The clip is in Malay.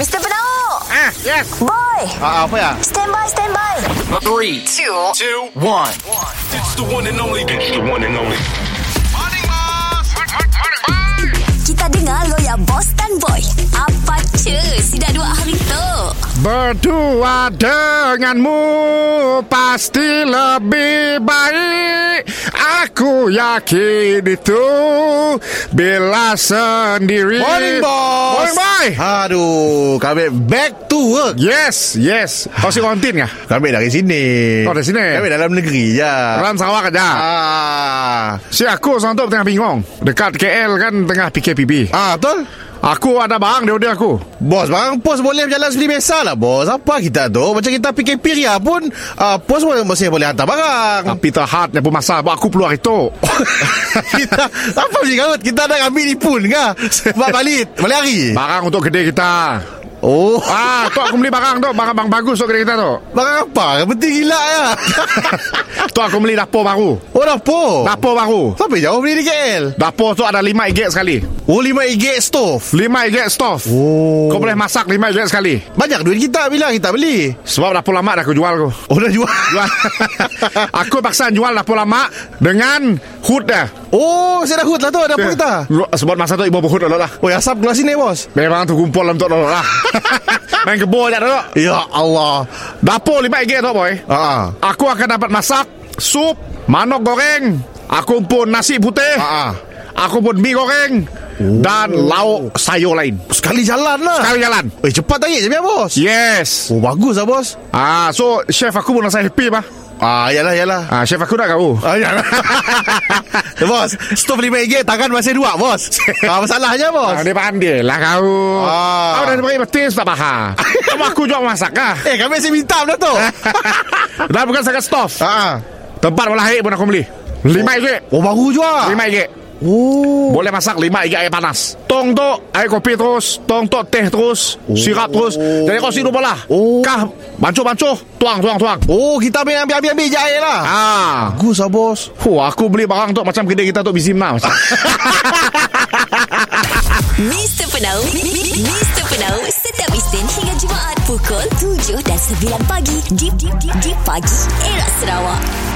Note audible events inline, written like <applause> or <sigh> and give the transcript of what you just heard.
Mr. Penau Ah, yes. Boy Ah, apa ya? Stand by, stand by Three, two, two, one. It's the one and only. It's the one and only. Kita dengar lo ya Boss dan Boy Apa cu Si dah dua hari tu Berdua denganmu pasti lebih baik. Aku yakin itu bila sendiri. Morning, boss. Morning, boy. Aduh, kami back to work. Yes, yes. Kau si kontin kah? Kami dari sini. Oh, dari sini? Kami dalam negeri je. Dalam Sarawak aja. Ah. Si aku tu tengah bingung. Dekat KL kan tengah PKPB. Ah, betul? Aku ada barang dia dia aku. Bos, barang pos boleh berjalan seperti biasa lah, bos. Apa kita tu? Macam kita PKP Ria pun, uh, pos boleh, masih boleh hantar barang. Tapi terhadnya pun masalah. Aku perlu hari tu. <laughs> kita, apa sih kau? Kita dah ambil ni pun kah? Buat balik, balik hari. barang untuk kedai kita. Oh, Ah, tu aku beli barang tu. Barang-barang bagus untuk kedai kita tu. barang apa? Penting gila ya. <laughs> tu aku beli dapur baru. Oh, dapur. Dapur baru. Sampai jauh beli di KL. Dapur tu ada 5 IG sekali. Oh, 5 IG stove. 5 IG stove. Oh. Kau boleh masak 5 IG sekali. Banyak duit kita bila kita beli. Sebab dapur lama dah aku jual aku. Oh, dah jual. <laughs> Jual. aku paksa jual dapur lama dengan hood dah. Oh, saya dah hut lah tu dapur kita. Sebab masa tu ibu dulu lah. Oh, asap kelas sini, bos. Memang tu kumpul dalam tu dulu lah. <laughs> Main kebun je dulu. Ya Allah. Dapur 5 IG tu boy. Ah. Aku akan dapat masak sup, manok goreng. Aku pun nasi putih. Ah. Aku pun mie goreng. Dan lauk sayur lain. Sekali jalan lah. Sekali jalan. Eh, cepat tanya je bos. Yes. Oh, bagus lah, bos. Ah, so chef aku pun rasa happy bah. Ah, yalah, yalah. Ah, chef aku dah kau. Ah, yalah. <laughs> Bos, stop 5 IG, tangan masih dua, bos. Ah, masalahnya, bos. Ah, dia pandai lah kau. Ah. Kau dah beri betis tak. Kamu <laughs> aku jual masak kah? Eh, kami masih minta benda tu. <laughs> Dah bukan sangat stove. ah. Tempat olah air pun aku beli. Lima IG. Oh, baru juga. Lima IG. Oh. Boleh masak lima IG air panas. Tong tu air kopi terus. Tong tu teh terus. Sirap terus. Jadi kau sirup lah. Oh. Kah bancuh-bancuh. Tuang, tuang, tuang. Oh, kita ambil, ambil, ambil, ambil je air lah. Ah. Bagus lah, bos. Huh, aku beli barang tu macam kedai kita tu bisim lah. Mr. <laughs> Penau Mr. Penau Setiap Isnin hingga Jumaat Pukul 7 dan 9 pagi Di, di, di, di pagi Era Sarawak